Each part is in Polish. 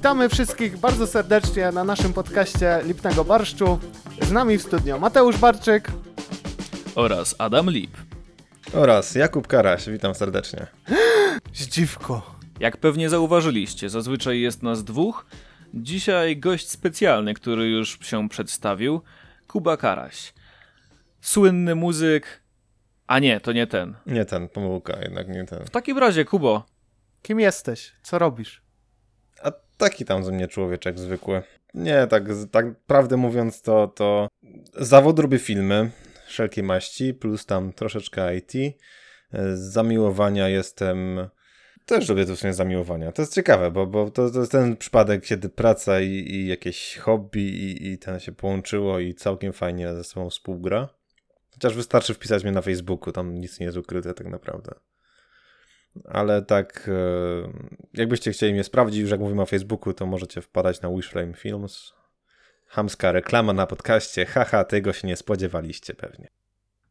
Witamy wszystkich bardzo serdecznie na naszym podcaście Lipnego Barszczu. Z nami w studio Mateusz Barczyk oraz Adam Lip. Oraz Jakub Karaś, witam serdecznie. Zdziwko. Jak pewnie zauważyliście, zazwyczaj jest nas dwóch. Dzisiaj gość specjalny, który już się przedstawił, Kuba Karaś. Słynny muzyk. A nie, to nie ten. Nie ten, pomyłka, jednak nie ten. W takim razie, Kubo. Kim jesteś? Co robisz? Taki tam ze mnie człowieczek zwykły. Nie, tak, tak prawdę mówiąc, to, to zawód robię filmy wszelkiej maści, plus tam troszeczkę IT. Z zamiłowania jestem. Też robię to w sumie zamiłowania. To jest ciekawe, bo, bo to, to jest ten przypadek, kiedy praca i, i jakieś hobby i, i ten się połączyło i całkiem fajnie ze sobą współgra. Chociaż wystarczy wpisać mnie na Facebooku, tam nic nie jest ukryte tak naprawdę. Ale tak, e, jakbyście chcieli mnie sprawdzić, już jak mówimy o Facebooku, to możecie wpadać na Wishflame Films. Hamska reklama na podcaście, haha, tego się nie spodziewaliście pewnie.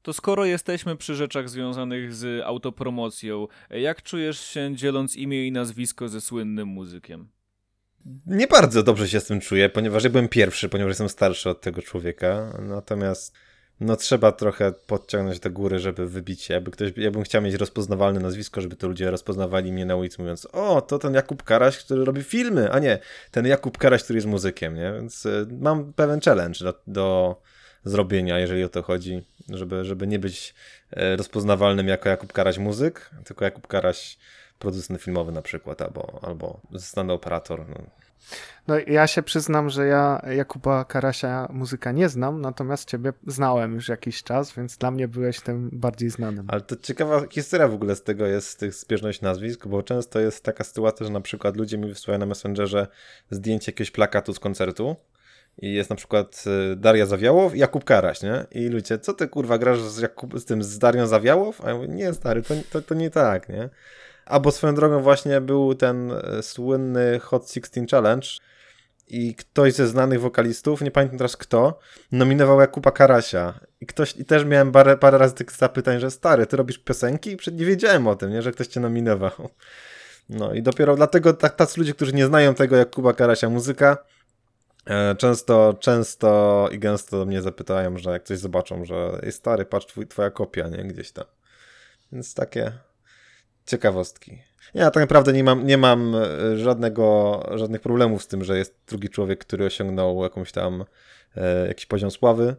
To skoro jesteśmy przy rzeczach związanych z autopromocją, jak czujesz się dzieląc imię i nazwisko ze słynnym muzykiem? Nie bardzo dobrze się z tym czuję, ponieważ ja byłem pierwszy, ponieważ jestem starszy od tego człowieka. Natomiast no trzeba trochę podciągnąć do góry, żeby wybić się. Jakby ktoś, ja bym chciał mieć rozpoznawalne nazwisko, żeby to ludzie rozpoznawali mnie na ulicy, mówiąc, o, to ten Jakub Karaś, który robi filmy, a nie, ten Jakub Karaś, który jest muzykiem, nie? Więc y, mam pewien challenge do, do zrobienia, jeżeli o to chodzi, żeby, żeby nie być y, rozpoznawalnym jako Jakub Karaś muzyk, tylko Jakub Karaś producent filmowy na przykład, albo, albo znany operator. No. No ja się przyznam, że ja Jakuba Karasia muzyka nie znam, natomiast ciebie znałem już jakiś czas, więc dla mnie byłeś tym bardziej znanym. Ale to ciekawa historia w ogóle z tego jest, z tych zbieżność nazwisk, bo często jest taka sytuacja, że na przykład ludzie mi wysyłają na Messengerze zdjęcie jakiegoś plakatu z koncertu i jest na przykład y, Daria Zawiałow i Jakub Karaś, nie? I ludzie, co ty kurwa grasz z, Jakub, z tym, z Darią Zawiałow? A ja mówię, nie stary, to, to, to nie tak, nie? Albo swoją drogą właśnie był ten e, słynny Hot 16 Challenge i ktoś ze znanych wokalistów, nie pamiętam teraz kto, nominował Jakuba Karasia. I ktoś, i też miałem parę, parę razy tych zapytań, że stary, ty robisz piosenki? I nie wiedziałem o tym, nie, że ktoś cię nominował. No i dopiero dlatego tak, tacy ludzie, którzy nie znają tego Jakuba Karasia muzyka, e, często, często i gęsto mnie zapytają, że jak coś zobaczą, że jest stary, patrz twój, twoja kopia, nie, gdzieś tam. Więc takie, ciekawostki. Ja tak naprawdę nie mam, nie mam e, żadnego, żadnych problemów z tym, że jest drugi człowiek, który osiągnął jakąś tam e, jakiś poziom sławy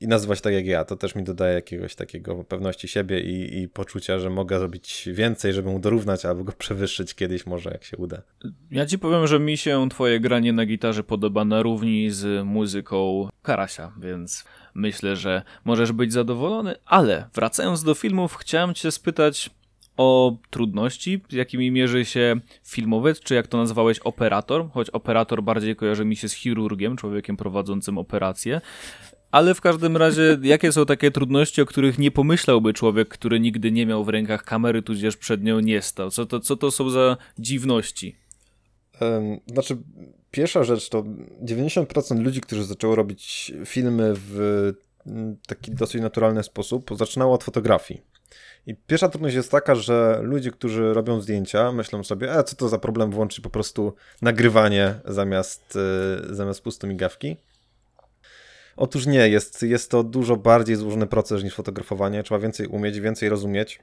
i nazywać tak jak ja. To też mi dodaje jakiegoś takiego pewności siebie i, i poczucia, że mogę zrobić więcej, żeby mu dorównać albo go przewyższyć kiedyś może, jak się uda. Ja ci powiem, że mi się twoje granie na gitarze podoba na równi z muzyką Karasia, więc myślę, że możesz być zadowolony, ale wracając do filmów, chciałem cię spytać o trudności, z jakimi mierzy się filmowiec, czy jak to nazwałeś, operator, choć operator bardziej kojarzy mi się z chirurgiem, człowiekiem prowadzącym operację. Ale w każdym razie, jakie są takie trudności, o których nie pomyślałby człowiek, który nigdy nie miał w rękach kamery, tudzież przed nią nie stał? Co to, co to są za dziwności? Znaczy, pierwsza rzecz to 90% ludzi, którzy zaczęło robić filmy w taki dosyć naturalny sposób, zaczynało od fotografii. I pierwsza trudność jest taka, że ludzie, którzy robią zdjęcia, myślą sobie, e, co to za problem włączyć po prostu nagrywanie zamiast, yy, zamiast pustu migawki. Otóż nie, jest, jest to dużo bardziej złożony proces niż fotografowanie. Trzeba więcej umieć, więcej rozumieć.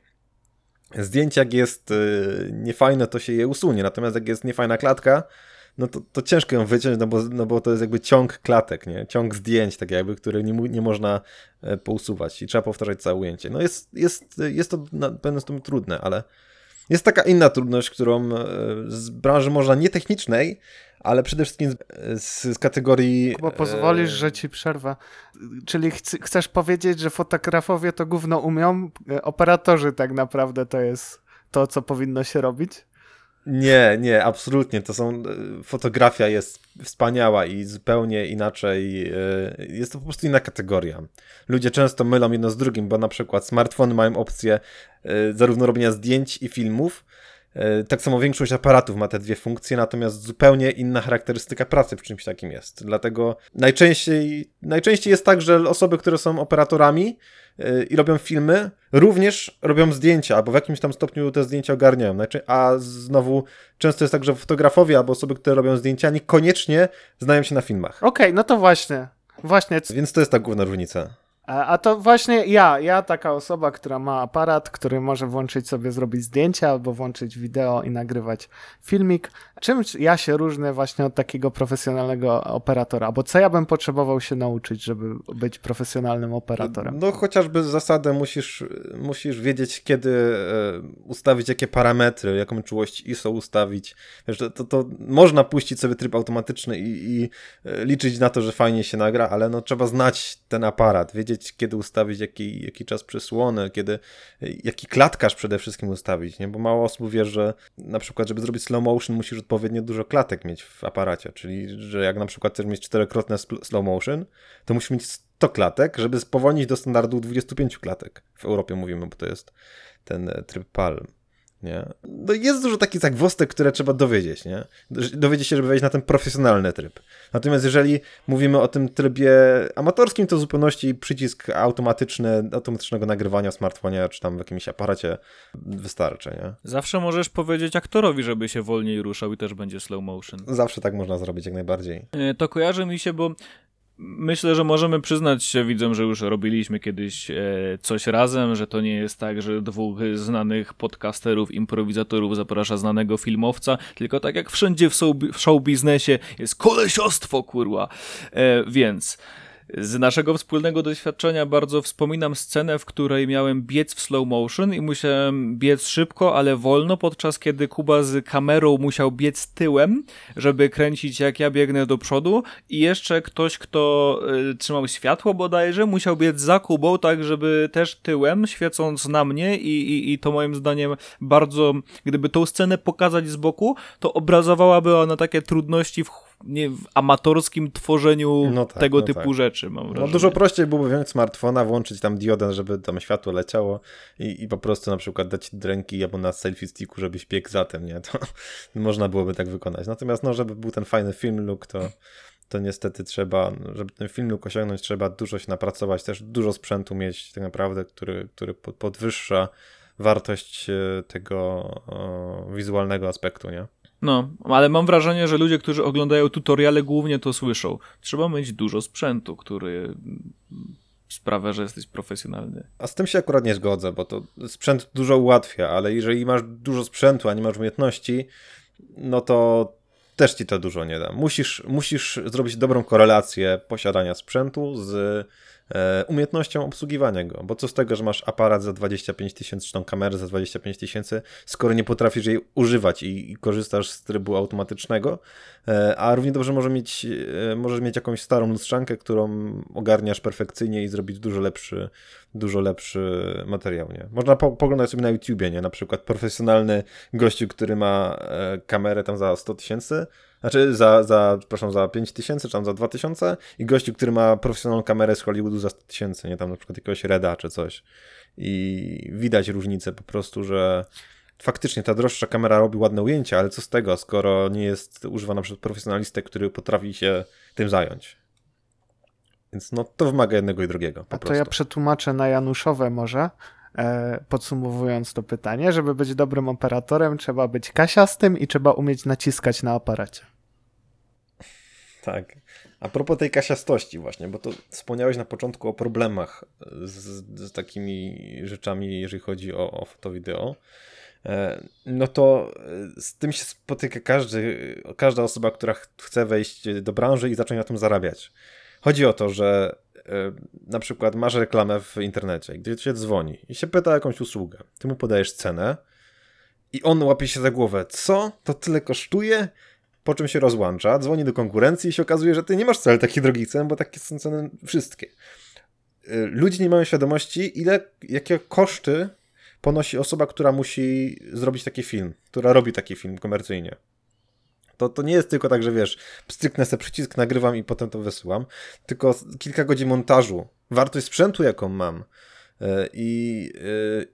Zdjęcie, jak jest yy, niefajne, to się je usunie. Natomiast jak jest niefajna klatka, no to, to ciężko ją wyciąć, no bo, no bo to jest jakby ciąg klatek, nie? Ciąg zdjęć, tak jakby, które nie, nie można e, pousuwać i trzeba powtarzać całe ujęcie. No jest, jest, jest to na pewno jest to trudne, ale jest taka inna trudność, którą e, z branży można nie technicznej, ale przede wszystkim z, z kategorii... Bo pozwolisz, że ci przerwę. Czyli ch chcesz powiedzieć, że fotografowie to gówno umią, e, operatorzy tak naprawdę to jest to, co powinno się robić? Nie, nie, absolutnie. To są. E, fotografia jest wspaniała i zupełnie inaczej. E, jest to po prostu inna kategoria. Ludzie często mylą jedno z drugim, bo na przykład smartfony mają opcję e, zarówno robienia zdjęć i filmów, tak samo większość aparatów ma te dwie funkcje, natomiast zupełnie inna charakterystyka pracy przy czymś takim jest. Dlatego najczęściej, najczęściej jest tak, że osoby, które są operatorami i robią filmy, również robią zdjęcia, albo w jakimś tam stopniu te zdjęcia ogarniają. A znowu często jest tak, że fotografowie albo osoby, które robią zdjęcia, niekoniecznie znają się na filmach. Okej, okay, no to właśnie. Właśnie. Więc to jest ta główna różnica. A to właśnie ja, ja taka osoba, która ma aparat, który może włączyć sobie, zrobić zdjęcia albo włączyć wideo i nagrywać filmik. Czym ja się różnię właśnie od takiego profesjonalnego operatora? Bo co ja bym potrzebował się nauczyć, żeby być profesjonalnym operatorem? No chociażby zasadę musisz, musisz wiedzieć, kiedy e, ustawić jakie parametry, jaką czułość ISO ustawić. Wiesz, to, to można puścić sobie tryb automatyczny i, i e, liczyć na to, że fajnie się nagra, ale no trzeba znać ten aparat, wiedzieć kiedy ustawić jaki, jaki czas przysłony, kiedy, jaki klatkarz przede wszystkim ustawić, nie? Bo mało osób wie, że na przykład, żeby zrobić slow motion, musisz odpowiednio dużo klatek mieć w aparacie, czyli, że jak na przykład chcesz mieć czterokrotne slow motion, to musisz mieć 100 klatek, żeby spowolnić do standardu 25 klatek. W Europie mówimy, bo to jest ten tryb PALM. Nie? No jest dużo takich zagwostek, które trzeba dowiedzieć, nie? Dowiedzieć się, żeby wejść na ten profesjonalny tryb. Natomiast jeżeli mówimy o tym trybie amatorskim, to w zupełności przycisk automatyczny, automatycznego nagrywania w smartfonie czy tam w jakimś aparacie wystarczy, nie? Zawsze możesz powiedzieć aktorowi, żeby się wolniej ruszał i też będzie slow motion. Zawsze tak można zrobić, jak najbardziej. E, to kojarzy mi się, bo Myślę, że możemy przyznać się widzom, że już robiliśmy kiedyś e, coś razem, że to nie jest tak, że dwóch znanych podcasterów, improwizatorów zaprasza znanego filmowca, tylko tak jak wszędzie w show, biznesie jest kolesiostwo, kurwa. E, więc z naszego wspólnego doświadczenia bardzo wspominam scenę, w której miałem biec w slow motion i musiałem biec szybko, ale wolno, podczas kiedy Kuba z kamerą musiał biec tyłem, żeby kręcić jak ja biegnę do przodu. I jeszcze ktoś, kto y, trzymał światło bodajże, musiał biec za Kubą, tak żeby też tyłem, świecąc na mnie. I, i, i to moim zdaniem bardzo, gdyby tą scenę pokazać z boku, to obrazowałaby ona takie trudności w nie, w amatorskim tworzeniu no tak, tego no typu tak. rzeczy, mam wrażenie. No dużo prościej byłoby wziąć smartfona, włączyć tam diodę, żeby tam światło leciało i, i po prostu na przykład dać ręki albo na selfie sticku, żebyś biegł za tym, nie? To można byłoby tak wykonać. Natomiast no, żeby był ten fajny film look, to to niestety trzeba, żeby ten film look osiągnąć, trzeba dużo się napracować, też dużo sprzętu mieć tak naprawdę, który, który podwyższa wartość e, tego o, wizualnego aspektu, nie? No, ale mam wrażenie, że ludzie, którzy oglądają tutoriale, głównie to słyszą. Trzeba mieć dużo sprzętu, który sprawia, że jesteś profesjonalny. A z tym się akurat nie zgodzę, bo to sprzęt dużo ułatwia, ale jeżeli masz dużo sprzętu, a nie masz umiejętności, no to też ci to dużo nie da. Musisz, musisz zrobić dobrą korelację posiadania sprzętu z umiejętnością obsługiwania go. Bo co z tego, że masz aparat za 25 tysięcy, czy tą kamerę za 25 tysięcy, skoro nie potrafisz jej używać i, i, korzystasz z trybu automatycznego, e, a równie dobrze może mieć, e, możesz mieć jakąś starą lustrzankę, którą ogarniasz perfekcyjnie i zrobić dużo lepszy, dużo lepszy materiał. Nie? Można po, poglądać sobie na YouTubie, nie? na przykład profesjonalny gościu, który ma kamerę tam za 100 tysięcy, znaczy za, za, przepraszam, za 5 tysięcy, czy tam za 2 tysiące i gościu, który ma profesjonalną kamerę z Hollywoodu za 100 tysięcy, nie tam na przykład jakiegoś Reda czy coś. I widać różnicę po prostu, że faktycznie ta droższa kamera robi ładne ujęcia, ale co z tego, skoro nie jest używana przez profesjonalistę, który potrafi się tym zająć. Więc no to wymaga jednego i drugiego. A to ja przetłumaczę na Januszowe może. E, podsumowując to pytanie, żeby być dobrym operatorem, trzeba być kasiastym i trzeba umieć naciskać na aparacie. Tak. A propos tej kasiastości właśnie, bo to wspomniałeś na początku o problemach z, z takimi rzeczami, jeżeli chodzi o, o foto-wideo. E, no to e, z tym się spotyka każdy, każda osoba, która chce wejść do branży i zacząć na tym zarabiać. Chodzi o to, że E, na przykład masz reklamę w internecie, gdzie się dzwoni i się pyta o jakąś usługę. Ty mu podajesz cenę i on łapie się za głowę. Co? To tyle kosztuje? Po czym się rozłącza, dzwoni do konkurencji i się okazuje, że ty nie masz wcale takich drogich cen, bo takie są ceny wszystkie. E, ludzie nie mają świadomości, ile, jakie koszty ponosi osoba, która musi zrobić taki film, która robi taki film komercyjnie. To, to nie jest tylko tak, że wiesz, stryknę sobie przycisk, nagrywam i potem to wysyłam, tylko kilka godzin montażu, wartość sprzętu, jaką mam, I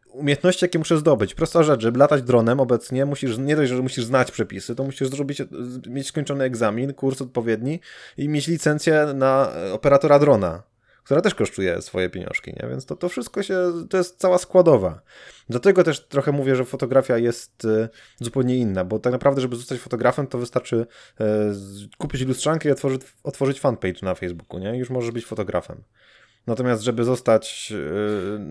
e, umiejętności, jakie muszę zdobyć. Prosta rzecz, żeby latać dronem obecnie, musisz nie dość, że musisz znać przepisy, to musisz zrobić, mieć skończony egzamin, kurs odpowiedni i mieć licencję na operatora drona która też kosztuje swoje pieniążki, nie? Więc to, to wszystko się, to jest cała składowa. Dlatego też trochę mówię, że fotografia jest e, zupełnie inna, bo tak naprawdę, żeby zostać fotografem, to wystarczy e, kupić lustrzankę i otworzyć, otworzyć fanpage na Facebooku, nie? Już możesz być fotografem. Natomiast, żeby zostać,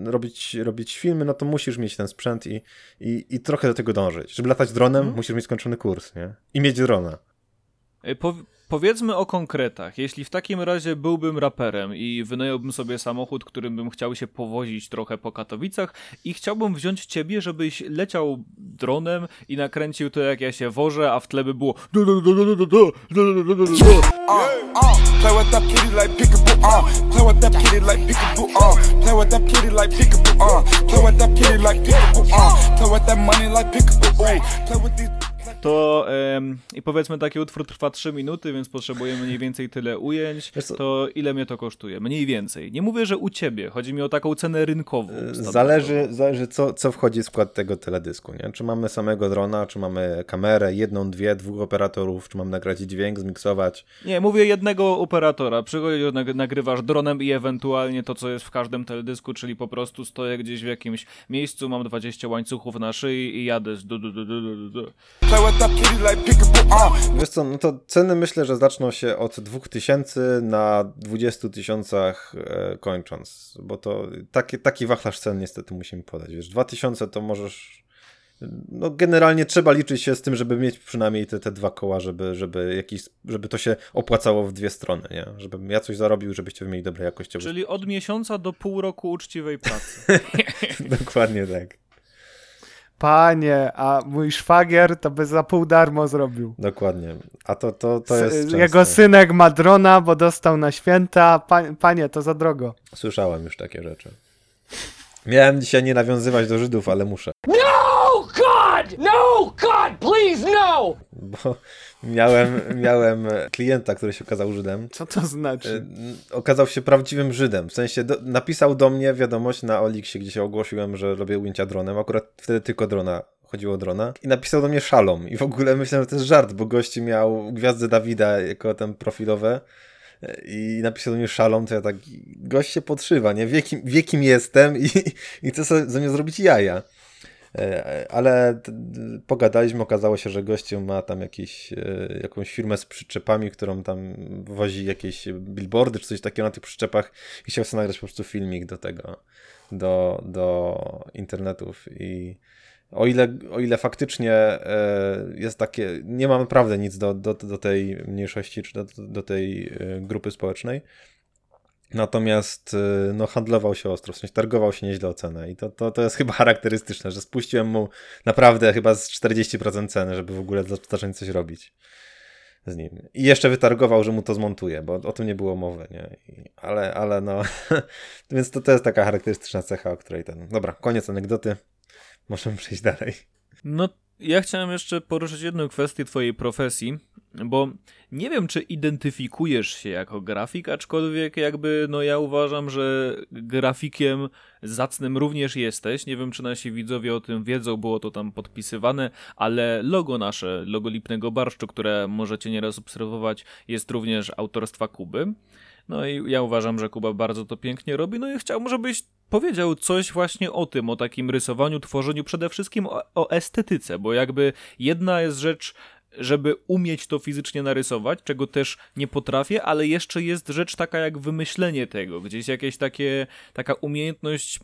e, robić, robić filmy, no to musisz mieć ten sprzęt i, i, i trochę do tego dążyć. Żeby latać dronem, hmm. musisz mieć skończony kurs, nie? I mieć drona. Po, Powiedzmy o konkretach. Jeśli w takim razie byłbym raperem i wynająłbym sobie samochód, którym bym chciał się powozić trochę po Katowicach i chciałbym wziąć ciebie, żebyś leciał dronem i nakręcił to jak ja się wożę, a w tle by było to ym, i powiedzmy taki utwór trwa 3 minuty, więc potrzebujemy mniej więcej tyle ujęć, to ile mnie to kosztuje? Mniej więcej. Nie mówię, że u ciebie, chodzi mi o taką cenę rynkową. E, zależy, zależy co, co wchodzi w skład tego teledysku, nie? Czy mamy samego drona, czy mamy kamerę, jedną, dwie, dwóch operatorów, czy mam nagrać dźwięk, zmiksować? Nie, mówię jednego operatora. Przychodzisz, nagrywasz dronem i ewentualnie to, co jest w każdym teledysku, czyli po prostu stoję gdzieś w jakimś miejscu, mam 20 łańcuchów na szyi i jadę z du, du. Wiesz co, no to ceny myślę, że zaczną się od 2000 na 20 tysiącach e, kończąc, bo to taki, taki wachlarz cen niestety musimy podać. Wiesz, 2000 to możesz no generalnie trzeba liczyć się z tym, żeby mieć przynajmniej te, te dwa koła, żeby, żeby, jakiś, żeby to się opłacało w dwie strony, nie? Żebym ja coś zarobił, żebyście mieli dobre jakościowe. Czyli od miesiąca do pół roku uczciwej pracy. Dokładnie tak. Panie, a mój szwagier to by za pół darmo zrobił. Dokładnie. A to, to, to jest. Jego synek ma drona, bo dostał na święta. panie, to za drogo. Słyszałem już takie rzeczy. Miałem dzisiaj nie nawiązywać do Żydów, ale muszę. No, God! No, God, please, no! Bo miałem, miałem klienta, który się okazał Żydem. Co to znaczy? E, okazał się prawdziwym Żydem. W sensie do, napisał do mnie wiadomość na Oliksie, gdzie się ogłosiłem, że robię ujęcia dronem. Akurat wtedy tylko drona chodziło o drona. I napisał do mnie szalom. I w ogóle myślałem, że to jest żart, bo gości miał Gwiazdy Dawida jako ten profilowe i napisał do mnie szalom, to ja tak, gość się podszywa, nie? Wie kim, wie kim jestem i, i chce sobie ze mnie zrobić jaja. E, ale pogadaliśmy, okazało się, że gościu ma tam jakiś, e, jakąś firmę z przyczepami, którą tam wozi jakieś billboardy czy coś takiego na tych przyczepach i chciał sobie nagrać po prostu filmik do tego, do, do internetów. I o ile, o ile faktycznie e, jest takie, nie mam naprawdę nic do, do, do tej mniejszości czy do, do tej grupy społecznej, Natomiast e, no, handlował się ostro, w sensie targował się nieźle o cenę i to, to, to jest chyba charakterystyczne, że spuściłem mu naprawdę chyba z 40% ceny, żeby w ogóle zacząć coś robić z nim. I jeszcze wytargował, że mu to zmontuje, bo o tym nie było mowy, nie? I, ale, ale no, więc to, to jest taka charakterystyczna cecha, o której ten... Dobra, koniec anegdoty. Możemy przejść dalej. No, ja chciałem jeszcze poruszyć jedną kwestię twojej profesji, bo nie wiem, czy identyfikujesz się jako grafik, aczkolwiek jakby, no ja uważam, że grafikiem zacnym również jesteś. Nie wiem, czy nasi widzowie o tym wiedzą, było to tam podpisywane, ale logo nasze, logo Lipnego Barszczu, które możecie nieraz obserwować, jest również autorstwa Kuby. No i ja uważam, że Kuba bardzo to pięknie robi, no i chciałbym, żebyś powiedział coś właśnie o tym, o takim rysowaniu, tworzeniu, przede wszystkim o, o estetyce, bo jakby jedna jest rzecz żeby umieć to fizycznie narysować, czego też nie potrafię, ale jeszcze jest rzecz taka jak wymyślenie tego, gdzieś jakieś takie, taka umiejętność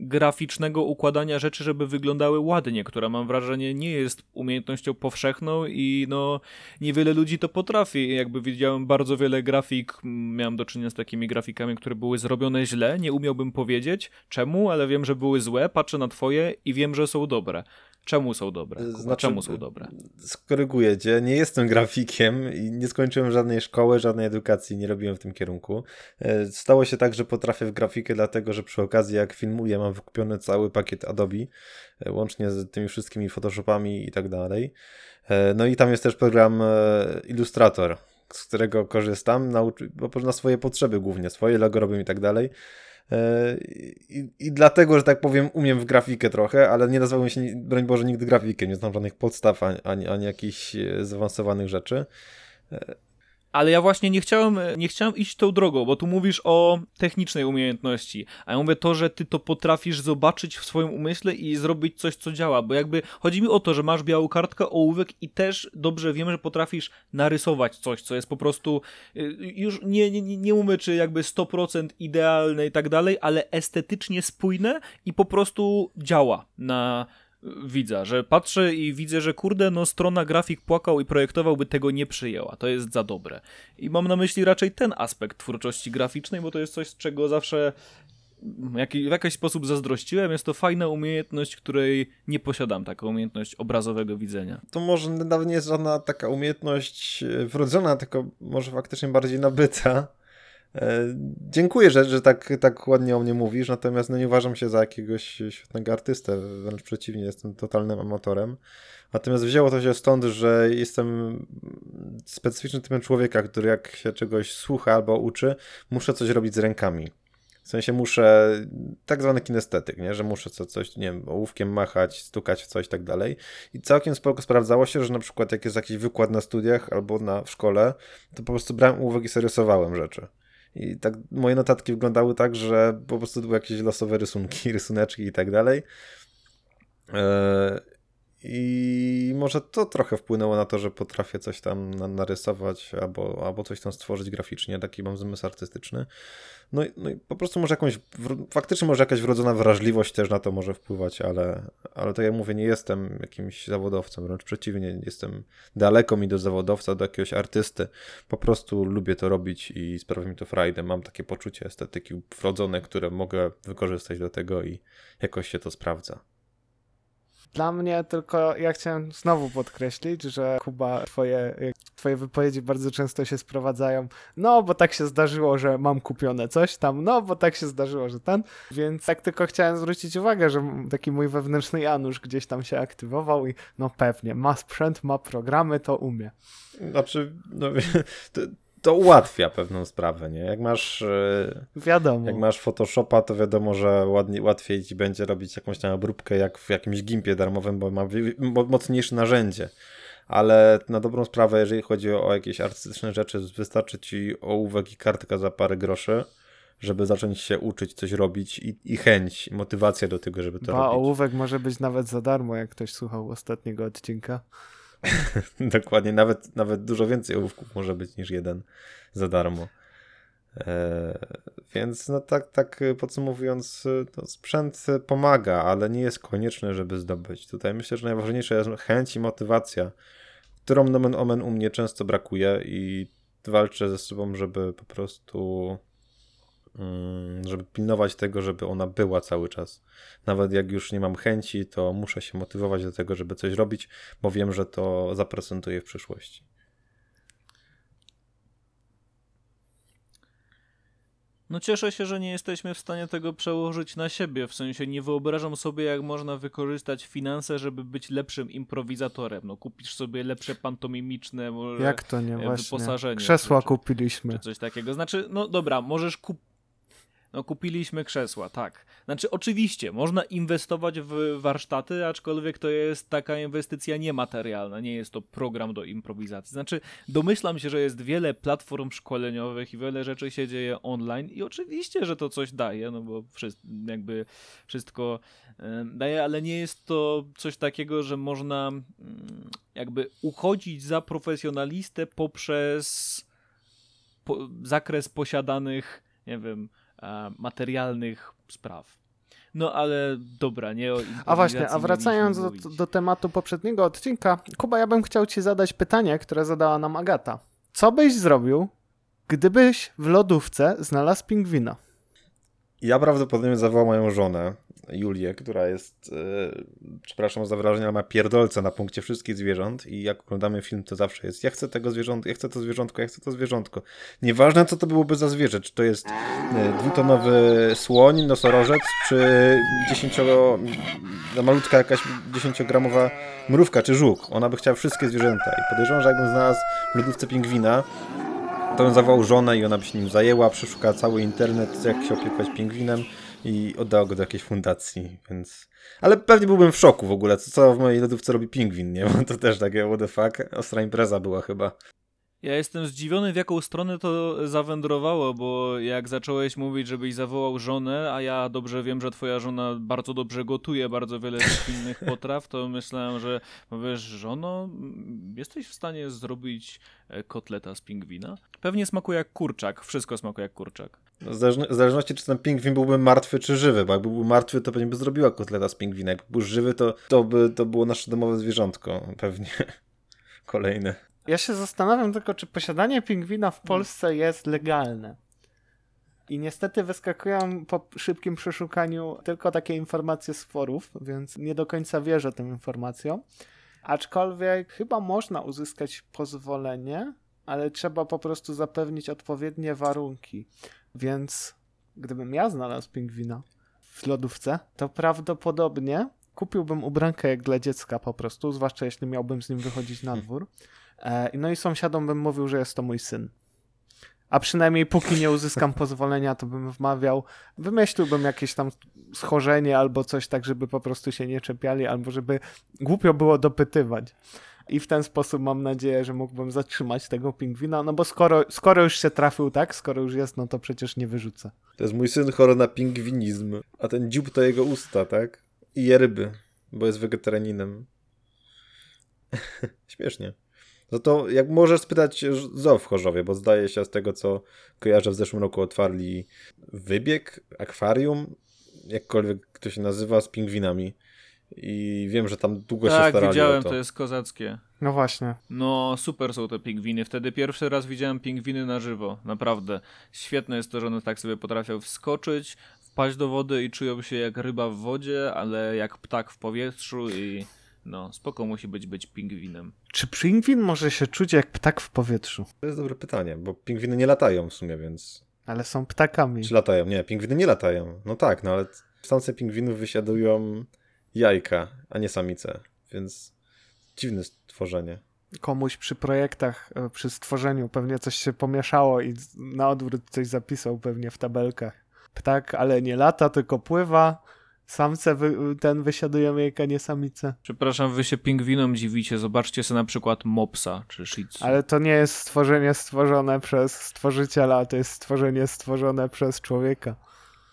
graficznego układania rzeczy, żeby wyglądały ładnie, która mam wrażenie nie jest umiejętnością powszechną i no niewiele ludzi to potrafi. Jakby widziałem bardzo wiele grafik, miałem do czynienia z takimi grafikami, które były zrobione źle, nie umiałbym powiedzieć czemu, ale wiem, że były złe, patrzę na twoje i wiem, że są dobre. Czemu są dobre? Kuba, znaczy, czemu są dobre? Skoryguję cię, nie jestem grafikiem i nie skończyłem żadnej szkoły, żadnej edukacji, nie robiłem w tym kierunku. E, stało się tak, że potrafię w grafikę, dlatego że przy okazji jak filmuję mam wykupiony cały pakiet Adobe, e, łącznie z tymi wszystkimi Photoshopami i tak dalej. E, no i tam jest też program Illustrator, z którego korzystam na, na swoje potrzeby głównie, swoje logo robię i tak dalej. E, I, I dlatego, że tak powiem, umiem w grafikę trochę, ale nie nazwałbym się, broń Boże, nigdy grafikiem. Nie znam żadnych podstaw ani, ani, ani jakichś e, zaawansowanych rzeczy. Ale ja właśnie nie chciałem, nie chciałem iść tą drogą, bo tu mówisz o technicznej umiejętności, a ja mówię to, że ty to potrafisz zobaczyć w swoim umyśle i zrobić coś, co działa, bo jakby chodzi mi o to, że masz białą kartkę, ołówek i też dobrze wiem, że potrafisz narysować coś, co jest po prostu y, już nie, nie, nie mówię, czy jakby 100% idealne i tak dalej, ale estetycznie spójne i po prostu działa na widza, że patrzę i widzę, że kurde, no strona grafik płakał i projektował by tego nie przyjęła. To jest za dobre. I mam na myśli raczej ten aspekt twórczości graficznej, bo to jest coś, z czego zawsze w jakiś sposób zazdrościłem. Jest to fajna umiejętność, której nie posiadam, taką umiejętność obrazowego widzenia. To może nawet nie jest żadna taka umiejętność e, wrodzona, tylko może faktycznie bardziej nabyta. E, dziękuję, że, że tak, tak ładnie o mnie mówisz, natomiast no nie uważam się za jakiegoś świetnego artystę, wręcz przeciwnie, jestem totalnym amatorem. Natomiast wzięło to się stąd, że jestem specyficznym typem człowieka, który jak się czegoś słucha albo uczy, muszę coś robić z rękami. W sensie muszę, tak zwany kinestetyk, nie? że muszę co, coś, nie wiem, ołówkiem machać, stukać w coś i tak dalej. I całkiem spoko sprawdzało się, że na przykład jak jest jakiś wykład na studiach albo na, w szkole, to po prostu brałem ołówek i sobie rysowałem rzeczy. I tak moje notatki wyglądały tak, że po prostu były jakieś losowe rysunki, rysuneczki i tak dalej. E, I może to trochę wpłynęło na to, że potrafię coś tam narysować albo, albo coś tam stworzyć graficznie. Taki mam zmysł artystyczny. No no i po prostu może jakąś, faktycznie może jakaś wrodzona wrażliwość też na to może wpływać, ale, ale tak jak mówię, nie jestem jakimś zawodowcem, wręcz przeciwnie, jestem daleko mi do zawodowca, do jakiegoś artysty. Po prostu lubię to robić i sprawia mi to frajdę. Mam takie poczucie estetyki wrodzone, które mogę wykorzystać do tego i jakoś się to sprawdza. Dla mnie tylko ja chciałem znowu podkreślić, że Kuba, twoje, twoje wypowiedzi bardzo często się sprowadzają. No, bo tak się zdarzyło, że mam kupione coś tam, no, bo tak się zdarzyło, że ten. Więc tak tylko chciałem zwrócić uwagę, że taki mój wewnętrzny Janusz gdzieś tam się aktywował i no pewnie, ma sprzęt, ma programy, to umie. Znaczy, no, to, to ułatwia pewną sprawę, nie? Jak masz. Wiadomo. Jak masz Photoshopa, to wiadomo, że ładnie, łatwiej ci będzie robić jakąś tam obróbkę jak w jakimś gimpie darmowym, bo ma mocniejsze narzędzie. Ale na dobrą sprawę, jeżeli chodzi o jakieś artystyczne rzeczy, wystarczy ci ołówek i kartka za parę groszy, żeby zacząć się uczyć, coś robić i, i chęć, i motywacja do tego, żeby to ba, robić. ołówek może być nawet za darmo, jak ktoś słuchał ostatniego odcinka. Dokładnie, nawet, nawet dużo więcej ołówków może być niż jeden za darmo. E, więc no tak, tak podsumowując, no sprzęt pomaga, ale nie jest konieczne, żeby zdobyć. Tutaj myślę, że najważniejsza jest chęć i motywacja, którą nomen omen u mnie często brakuje i walczę ze sobą, żeby po prostu żeby pilnować tego, żeby ona była cały czas. Nawet jak już nie mam chęci, to muszę się motywować do tego, żeby coś robić, bo wiem, że to zaprezentuje w przyszłości. No cieszę się, że nie jesteśmy w stanie tego przełożyć na siebie, w sensie nie wyobrażam sobie, jak można wykorzystać finanse, żeby być lepszym improwizatorem. No kupisz sobie lepsze pantomimiczne może Jak to nie, właśnie. wyposażenie. Krzesła czy, kupiliśmy. Czy coś takiego. Znaczy, no dobra, możesz kupić no kupiliśmy krzesła, tak. Znaczy oczywiście, można inwestować w warsztaty, aczkolwiek to jest taka inwestycja niematerialna, nie jest to program do improwizacji. Znaczy domyślam się, że jest wiele platform szkoleniowych i wiele rzeczy się dzieje online i oczywiście, że to coś daje, no bo jakby wszystko daje, ale nie jest to coś takiego, że można mm, jakby uchodzić za profesjonalistę poprzez po zakres posiadanych, nie wiem, materialnych spraw. No ale dobra, nie o A właśnie, a wracając do, do, tematu poprzedniego odcinka, Kuba, ja bym chciał ci zadać pytanie, które zadała nam Agata. Co byś zrobił, gdybyś w lodówce znalazł pingwina? Ja prawdopodobnie zawołał moją żonę Julię, która jest, e, przepraszam za wyrażenie, ale ma pierdolce na punkcie wszystkich zwierząt i jak oglądamy film, to zawsze jest ja chcę tego zwierzątka, ja chcę to zwierzątko, ja chcę to zwierzątko. Nieważne, co to byłoby za zwierzę, czy to jest e, dwutonowy słoń, nosorożec, czy dziesięcio, malutka jakaś dziesięciogramowa mrówka, czy żuk. Ona by chciała wszystkie zwierzęta i podejrzewam, że jakbym znalazł w lodówce pingwina, to on zawołał żonę i ona by się nim zajęła, przeszukała cały internet, jak się opiekować pingwinem i oddała go do jakiejś fundacji, więc... Ale pewnie byłbym w szoku w ogóle, co, co w mojej lodówce robi pingwin, nie? Bo to też takie what the fuck, ostra impreza była chyba. Ja jestem zdziwiony, w jaką stronę to zawędrowało, bo jak zacząłeś mówić, żebyś zawołał żonę, a ja dobrze wiem, że twoja żona bardzo dobrze gotuje bardzo wiele innych potraw, to myślałem, że powiesz, żono, jesteś w stanie zrobić e, kotleta z pingwina? Pewnie smakuje jak kurczak, wszystko smakuje jak kurczak. W zależno- w zależności, czy ten pingwin byłby martwy, czy żywy, bo jakby był martwy, to pewnie by zrobiła kotleta z pingwina. Jak był żywy, to, to by to było nasze domowe zwierzątko, pewnie. Kolejne. Ja się zastanawiam tylko, czy posiadanie pingwina w Polsce jest legalne. I niestety wyskakują po szybkim przeszukaniu tylko takie informacje z forów, więc nie do końca wierzę tym informacjom. Aczkolwiek chyba można uzyskać pozwolenie, ale trzeba po prostu zapewnić odpowiednie warunki. Więc gdybym ja znalazł pingwina w lodówce, to prawdopodobnie kupiłbym ubrankę jak dla dziecka po prostu, zwłaszcza jeśli miałbym z nim wychodzić na dwór. E, No i sąsiadom bym mówił, że jest to mój syn. A przynajmniej póki nie uzyskam pozwolenia, to bym wmawiał, wymyśliłbym jakieś tam schorzenie albo coś tak, żeby po prostu się nie czepiali, albo żeby głupio było dopytywać. I w ten sposób mam nadzieję, że mógłbym zatrzymać tego pingwina, no bo skoro, skoro już się trafił, tak, skoro już jest, no to przecież nie wyrzucę. To jest mój syn chory na pingwinizm, a ten dziób to jego usta, tak? I je ryby, bo jest wegetarianinem. Śmiesznie. No to jak możesz spytać zoo w Chorzowie, bo zdaje się z tego, co kojarzę, w zeszłym roku otwarli wybieg, akwarium, jakkolwiek to się nazywa, z pingwinami. I wiem, że tam długo się tak, starali o widziałem, to. to jest kozackie. No właśnie. No, super są te pingwiny. Wtedy pierwszy raz widziałem pingwiny na żywo. Naprawdę. Świetne jest to, że one tak sobie potrafią wskoczyć, wpaść do wody i czują się jak ryba w wodzie, ale jak ptak w powietrzu i no, spoko musi być być pingwinem. Czy pingwin może się czuć jak ptak w powietrzu? To jest dobre pytanie, bo pingwiny nie latają w sumie, więc... Ale są ptakami. Czy latają? Nie, pingwiny nie latają. No tak, no ale w samce pingwinów wysiadują jajka, a nie samice, więc dziwne stworzenie. komuś przy projektach, e, przy stworzeniu pewnie coś się pomieszało i na odwrót coś zapisał pewnie w tabelkach. Ptak, ale nie lata, tylko pływa. Samce wy, ten wysiadują jajka, nie samice. Przepraszam, wy się pingwinom dziwicie. Zobaczcie sobie na przykład mopsa czy shih tzu. Ale to nie jest stworzenie stworzone przez stworzyciela, to jest stworzenie stworzone przez człowieka.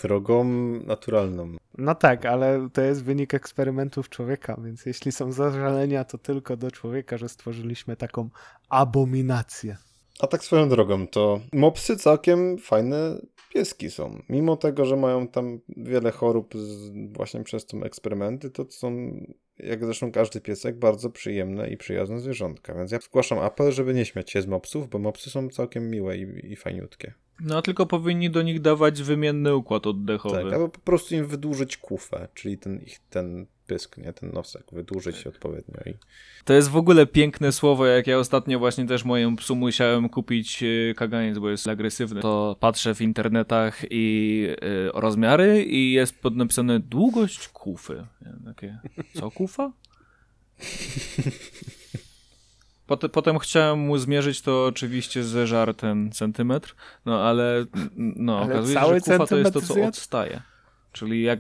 Drogą naturalną. No tak, ale to jest wynik eksperymentów człowieka, więc jeśli są zażalenia, to tylko do człowieka, że stworzyliśmy taką abominację. A tak swoją drogą, to mopsy całkiem fajne pieski są. Mimo tego, że mają tam wiele chorób z, właśnie przez te eksperymenty, to są, jak zresztą każdy piesek, bardzo przyjemne i przyjazne zwierzątka. Więc ja zgłaszam apel, żeby nie śmiać się z mopsów, bo mopsy są całkiem miłe i, i fajniutkie. No tylko powinni do nich dawać wymienny układ oddechowy. Tak, albo po prostu im wydłużyć kufę, czyli ten ich ten pysk, nie, ten nosek, wydłużyć odpowiednio i To jest w ogóle piękne słowo, jak ja ostatnio właśnie też mojemu psu musiałem kupić e, kaganiec, bo jest agresywny. To patrzę w internetach i e, rozmiary i jest pod napisane długość kufy. Ja takie, co kufa? Potem, potem chciałem mu zmierzyć to oczywiście ze żartem centymetr, no ale no, Ale okazuje się, cały że kufa to jest to, co odstaje. Czyli jak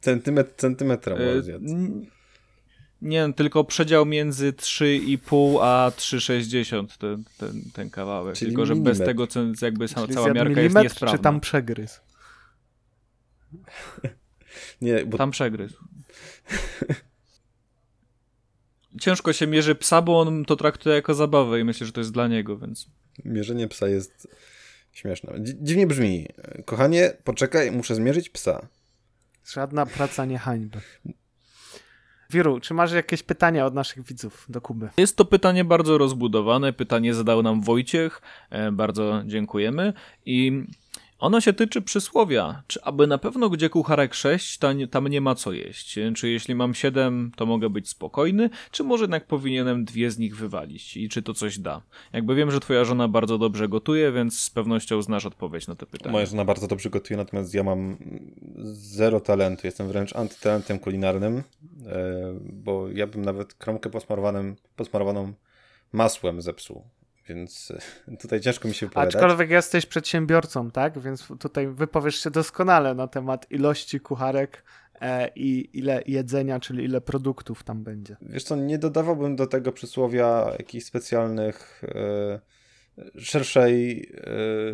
centymetr centymetra może zjadł. n- Nie, tylko przedział między 3,5 a 3,60 ten, ten, ten kawałek. Czyli tylko, że bez milimetr. tego co- jakby sa- Czyli cała miarka jest niesprawna. czy tam przegryz? Nie, bo Tam przegryzł. Ciężko się mierzy psa, bo on to traktuje jako zabawę i myślę, że to jest dla niego, więc... Mierzenie psa jest śmieszne. Dzi- Dziwnie brzmi. Kochanie, poczekaj, muszę zmierzyć psa. Żadna praca nie hańby. Wiru, czy masz jakieś pytania od naszych widzów do Kuby? Jest to pytanie bardzo rozbudowane. Pytanie zadał nam Wojciech. E, bardzo dziękujemy. I ono się tyczy przysłowia. Czy aby na pewno gdzie kucharek 6, tam, nie ma co jeść? Czy jeśli mam 7, to mogę być spokojny? Czy może jednak powinienem dwie z nich wywalić? I czy to coś da? Jakby wiem, że twoja żona bardzo dobrze gotuje, więc z pewnością znasz odpowiedź na to pytanie. Moja żona bardzo dobrze gotuje, natomiast ja mam zero talentu. Jestem wręcz antytalentem kulinarnym, e, bo ja bym nawet kromkę posmarowaną masłem zepsuł. Więc e, tutaj ciężko mi się wypowiadać. Aczkolwiek jesteś przedsiębiorcą, tak? Więc tutaj wypowiesz się doskonale na temat ilości kucharek e, i ile jedzenia, czyli ile produktów tam będzie. Wiesz co, nie dodawałbym do tego przysłowia jakichś specjalnych e, szerszej,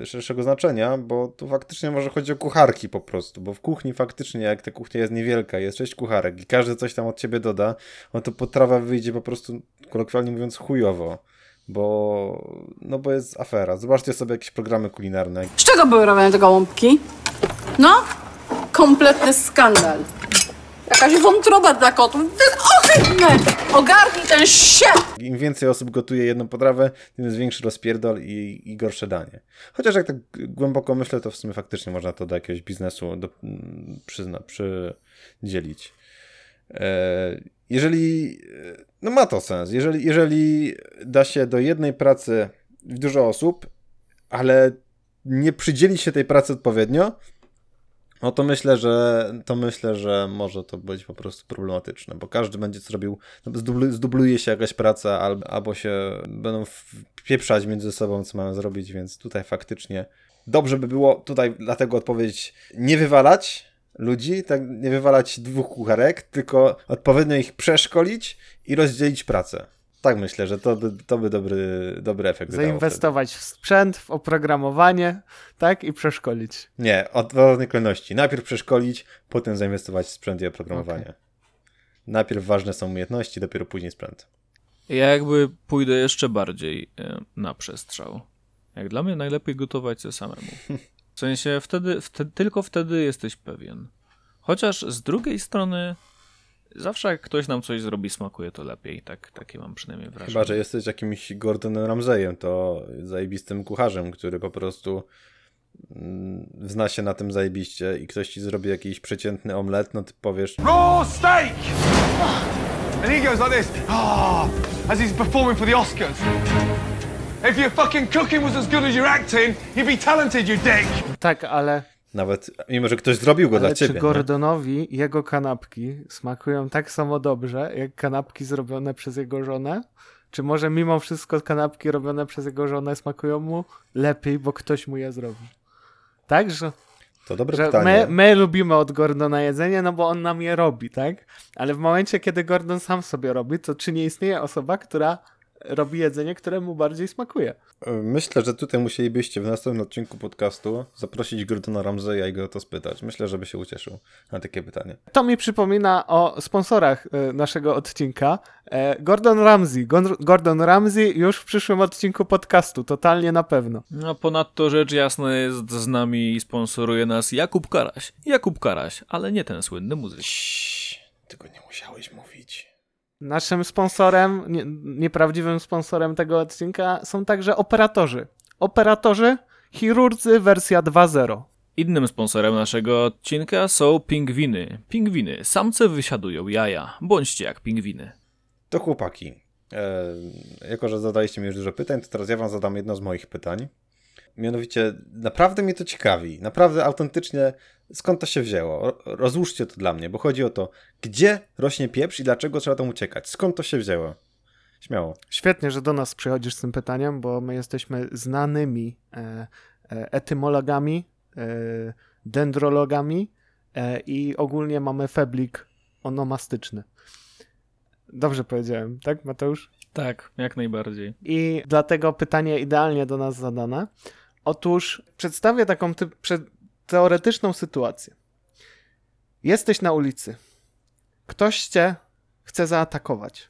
szerszego znaczenia, bo tu faktycznie może chodzi o kucharki po prostu, bo w kuchni faktycznie jak ta kuchnia jest niewielka, jest sześć kucharek i każdy coś tam od ciebie doda, no to potrawa wyjdzie po prostu, kolokwialnie mówiąc, chujowo. Bo, no bo jest afera. Zobaczcie sobie jakieś programy kulinarne. Z czego były robione te gołąbki? No, kompletny skandal. Jakaś wątroba dla kotów. To jest ohydne! Ogarnij ten się! Im więcej osób gotuje jedną potrawę, tym jest większy rozpierdol i, i gorsze danie. Chociaż jak tak głęboko myślę, to w sumie faktycznie można to do jakiegoś biznesu do, przyzna, przydzielić. E, jeżeli, no ma to sens, jeżeli, jeżeli da się do jednej pracy dużo osób, ale nie przydzieli się tej pracy odpowiednio, no to myślę, że to myślę, że może to być po prostu problematyczne, bo każdy będzie co robił, no, zdublu, zdubluje się jakaś praca, albo, albo się będą wpieprzać między sobą, co mają zrobić, więc tutaj faktycznie dobrze by było tutaj dlatego odpowiedzieć nie wywalać ludzi, tak nie wywalać dwóch kucharek, tylko odpowiednio ich przeszkolić i rozdzielić pracę. Tak myślę, że to by, to by dobry, dobry efekt Zainwestować w sprzęt, w oprogramowanie, tak? I przeszkolić. Nie, odwrotnej kolejności. Najpierw przeszkolić, potem zainwestować w sprzęt i oprogramowanie. Najpierw ważne są umiejętności, dopiero później sprzęt. Ja jakby pójdę jeszcze bardziej e, na przestrzał. Jak dla mnie najlepiej gotować się samemu. W sensie wtedy, wtedy, tylko wtedy jesteś pewien. Chociaż z drugiej strony zawsze jak ktoś nam coś zrobi, smakuje to lepiej. Tak, takie mam przynajmniej wrażenie. Chyba, że jesteś jakimś Gordonem Ramsayem, to zajebistym kucharzem, który po prostu mm, zna się na tym zajebiście i ktoś ci zrobi jakiś przeciętny omlet, no ty powiesz, raw steak. And he goes like this, ah, as he's performing for the Oscars. If your fucking cooking was as good as your acting, you'd be talented, you dick. Tak, ale, nawet mimo, że ktoś zrobił go ale dla czy ciebie. nie? Gordonowi jego kanapki smakują tak samo dobrze, jak kanapki zrobione przez jego żonę? Czy może mimo wszystko kanapki robione przez jego żonę smakują mu lepiej, bo ktoś mu je zrobi? Tak, że, To dobre że pytanie. my, my lubimy od Gordona jedzenie, no bo on nam je robi, tak? Ale w momencie, kiedy Gordon sam sobie robi, to czy nie istnieje osoba, która robi jedzenie, które mu bardziej smakuje? Myślę, że tutaj musielibyście w następnym odcinku podcastu zaprosić Gordona Ramsaya i go o to spytać. Myślę, że by się ucieszył na takie pytanie. To mi przypomina o sponsorach e, naszego odcinka. E, Gordon Ramsay. Gordon Ramsay już w przyszłym odcinku podcastu, totalnie na pewno. No ponadto rzecz jasna jest z nami i sponsoruje nas Jakub Karaś. Jakub Karaś, ale nie ten słynny muzyk. Ciii, tego nie musiałeś mówić. Naszym sponsorem, nie, nieprawdziwym sponsorem tego odcinka są także operatorzy. Operatorzy, chirurdzy wersja 2.0. Innym sponsorem naszego odcinka są pingwiny. Pingwiny. Samce wysiadują jaja. Bądźcie jak pingwiny. To chłopaki, e, jako że zadaliście mi już dużo pytań, to teraz ja wam zadam jedno z moich pytań. Mianowicie, naprawdę mnie to ciekawi. Naprawdę autentycznie, skąd to się wzięło? Ro- Rozłóżcie to dla mnie, bo chodzi o to, gdzie rośnie pieprz i dlaczego trzeba tam uciekać? Skąd to się wzięło? Śmiało. Świetnie, że do nas przychodzisz z tym pytaniem, bo my jesteśmy znanymi e, e, etymologami, e, dendrologami e, i ogólnie mamy feblik onomastyczny. Dobrze powiedziałem, tak Mateusz? Tak, jak najbardziej. I dlatego pytanie idealnie do nas zadane. Otóż przedstawię taką prze, teoretyczną sytuację. Jesteś na ulicy. Ktoś cię chce zaatakować.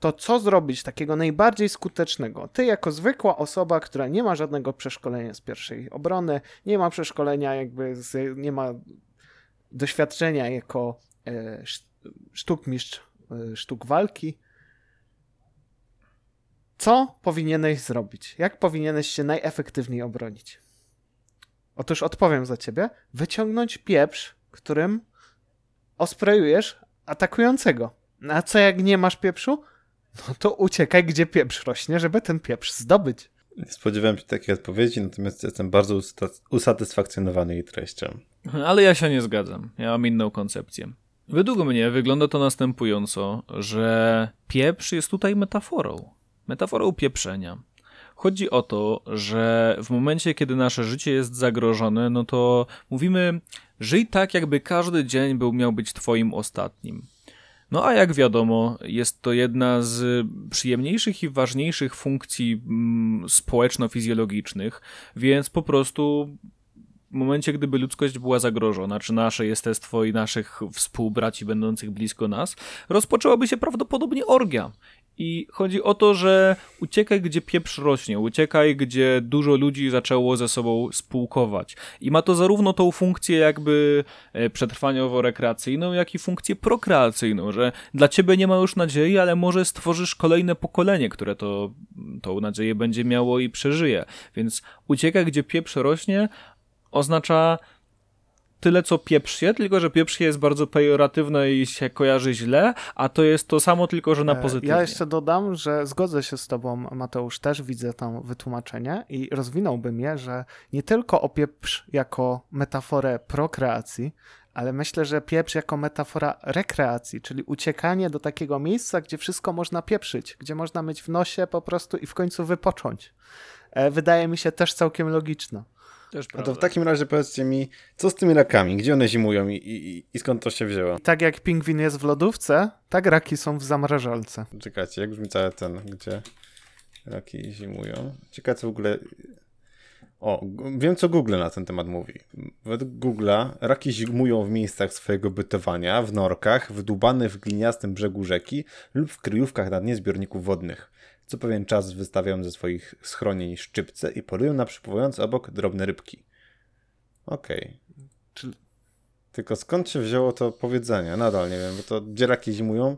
To co zrobić takiego najbardziej skutecznego? Ty, jako zwykła osoba, która nie ma żadnego przeszkolenia z pierwszej obrony, nie ma przeszkolenia, jakby z, nie ma doświadczenia jako e, sz- sztukmistrz e, sztuk walki, co powinieneś zrobić? Jak powinieneś się najefektywniej obronić? Otóż odpowiem za ciebie. Wyciągnąć pieprz, którym osprejujesz atakującego. A co jak nie masz pieprzu? No to uciekaj, gdzie pieprz rośnie, żeby ten pieprz zdobyć. Nie spodziewałem się takiej odpowiedzi, natomiast jestem bardzo usatysfakcjonowany jej treścią. Ale ja się nie zgadzam. Ja mam inną koncepcję. Według mnie wygląda to następująco, że pieprz jest tutaj metaforą. Metaforą pieprzenia. Chodzi o to, że w momencie, kiedy nasze życie jest zagrożone, no to mówimy, żyj tak, jakby każdy dzień był miał być twoim ostatnim. No a jak wiadomo, jest to jedna z przyjemniejszych i ważniejszych funkcji mm, społeczno-fizjologicznych, więc po prostu w momencie, gdyby ludzkość była zagrożona, czy nasze jestestwo i naszych współbraci będących blisko nas, rozpoczęłaby się prawdopodobnie orgia. I chodzi o to, że uciekaj, gdzie pieprz rośnie, uciekaj, gdzie dużo ludzi zaczęło ze sobą spółkować. I ma to zarówno tą funkcję jakby e, przetrwaniowo-rekreacyjną, jak i funkcję prokreacyjną, że dla ciebie nie ma już nadziei, ale może stworzysz kolejne pokolenie, które to, tą nadzieję będzie miało i przeżyje. Więc uciekaj, gdzie pieprz rośnie, oznacza tyle co pieprz się, tylko że pieprz się jest bardzo pejoratywne i się kojarzy źle, a to jest to samo, tylko że na E, pozytywnie. Ja jeszcze dodam, że zgodzę się z tobą, Mateusz, też widzę tam wytłumaczenie i rozwinąłbym je, że nie tylko o pieprz jako metaforę prokreacji, ale myślę, że pieprz jako metafora rekreacji, czyli uciekanie do takiego miejsca, gdzie wszystko można pieprzyć, gdzie można mieć w nosie po prostu i w końcu wypocząć. E, Wydaje mi się też całkiem logiczne. Też No to w takim razie powiedzcie mi, co z tymi rakami? Gdzie one zimują i, i, i skąd to się wzięło? Tak jak pingwin jest w lodówce, tak raki są w zamrażalce. Czekajcie, jak brzmi cały ten, gdzie raki zimują? Ciekawe co w ogóle... O, wiem co Google na ten temat mówi. Według Google'a raki zimują w miejscach swojego bytowania, w norkach, wydłubane w gliniastym brzegu rzeki lub w kryjówkach na dnie zbiorników wodnych. Co pewien czas wystawiają ze swoich schronień szczypce i polują na przypływające obok drobne rybki. Okej. Czyli- Tylko skąd się wzięło to powiedzenie? Nadal nie wiem, bo to gdzie raki zimują,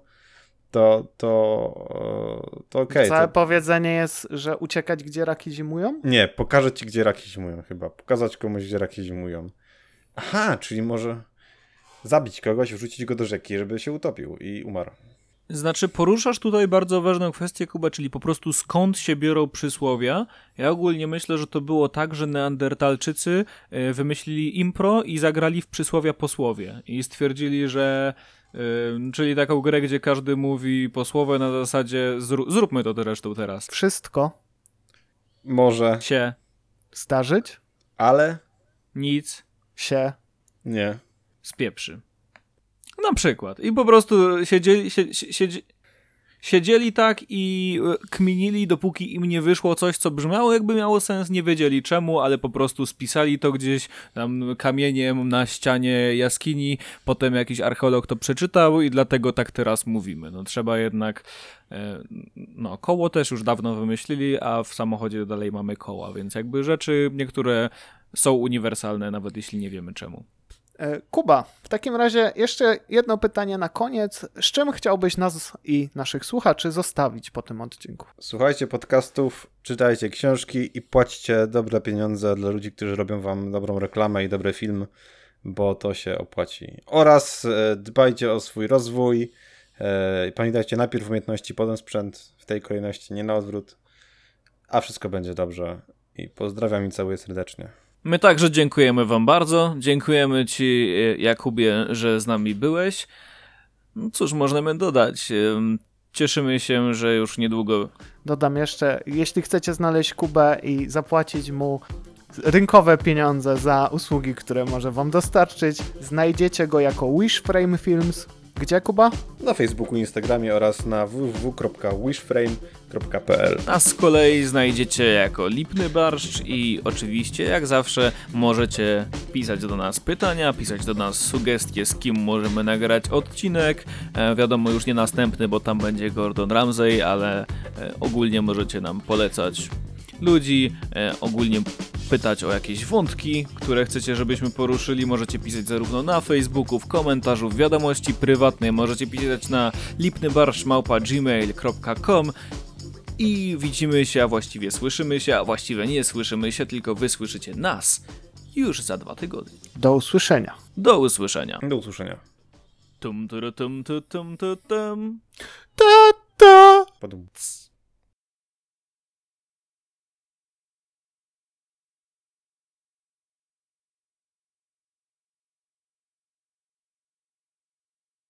to, to, e, to okej. Całe to... powiedzenie jest, że uciekać gdzie raki zimują? Nie, pokażę ci, gdzie raki zimują chyba. Pokazać komuś, gdzie raki zimują. Aha, czyli może zabić kogoś, wrzucić go do rzeki, żeby się utopił i umarł. Znaczy, poruszasz tutaj bardzo ważną kwestię, Kuba, czyli po prostu skąd się biorą przysłowia. Ja ogólnie myślę, że to było tak, że Neandertalczycy e, wymyślili impro i zagrali w przysłowia posłowie. I stwierdzili, że. e, Czyli taką grę, gdzie każdy mówi posłowie na zasadzie zró- zróbmy to zresztą teraz. Wszystko Może, Się, zdarzyć ale nic, się No, spieprzy. Na przykład. I po prostu siedzieli, sie, sie, siedzi, siedzieli tak i e, kminili, dopóki im nie wyszło coś, co brzmiało jakby miało sens, nie wiedzieli czemu, ale po prostu spisali to gdzieś tam kamieniem na ścianie jaskini, potem jakiś archeolog to przeczytał i dlatego tak teraz mówimy. No trzeba jednak, e, no koło też już dawno wymyślili, a w samochodzie dalej mamy koła, więc jakby rzeczy niektóre są uniwersalne, nawet jeśli nie wiemy czemu. E, Kuba, w takim razie jeszcze jedno pytanie na koniec. Z czym chciałbyś nas i naszych słuchaczy zostawić po tym odcinku? słuchajcie podcastów, czytajcie książki i płaćcie dobre pieniądze dla ludzi, którzy robią wam dobrą reklamę i dobry film, bo to się opłaci. Oraz e, dbajcie o swój rozwój. E, pamiętajcie najpierw umiejętności, potem sprzęt. W tej kolejności, nie na odwrót. A wszystko będzie dobrze. I pozdrawiam i całuję serdecznie. My także dziękujemy Wam bardzo. Dziękujemy Ci, e, Jakubie, że z nami byłeś. No cóż, możemy dodać. em, Cieszymy się, że już niedługo. Dodam jeszcze, jeśli chcecie znaleźć Kubę i zapłacić mu rynkowe pieniądze za usługi, które może wam dostarczyć, znajdziecie go jako Wish Frame Films. Gdzie Kuba? Na Facebooku, Instagramie oraz na www.wishframe.pl. Nas z kolei znajdziecie jako Lipny Barszcz i oczywiście, jak zawsze, możecie pisać do nas pytania, pisać do nas sugestie, z kim możemy nagrać odcinek. E, wiadomo, już nie następny, bo tam będzie Gordon Ramsay, ale e, ogólnie możecie nam polecać ludzi, e, ogólnie pytać o jakieś wątki, które chcecie, żebyśmy poruszyli. Możecie pisać zarówno na Facebooku, w komentarzu, w wiadomości prywatnej, możecie pisać na lipnybarszcz.gmail.com i widzimy się, a właściwie słyszymy się, a właściwie nie słyszymy się, tylko wy słyszycie nas już za dwa tygodnie. Do usłyszenia. Do usłyszenia. Do usłyszenia. Tum, tum, tu, tum, tu, tum. Ta, ta. Podum. Cs.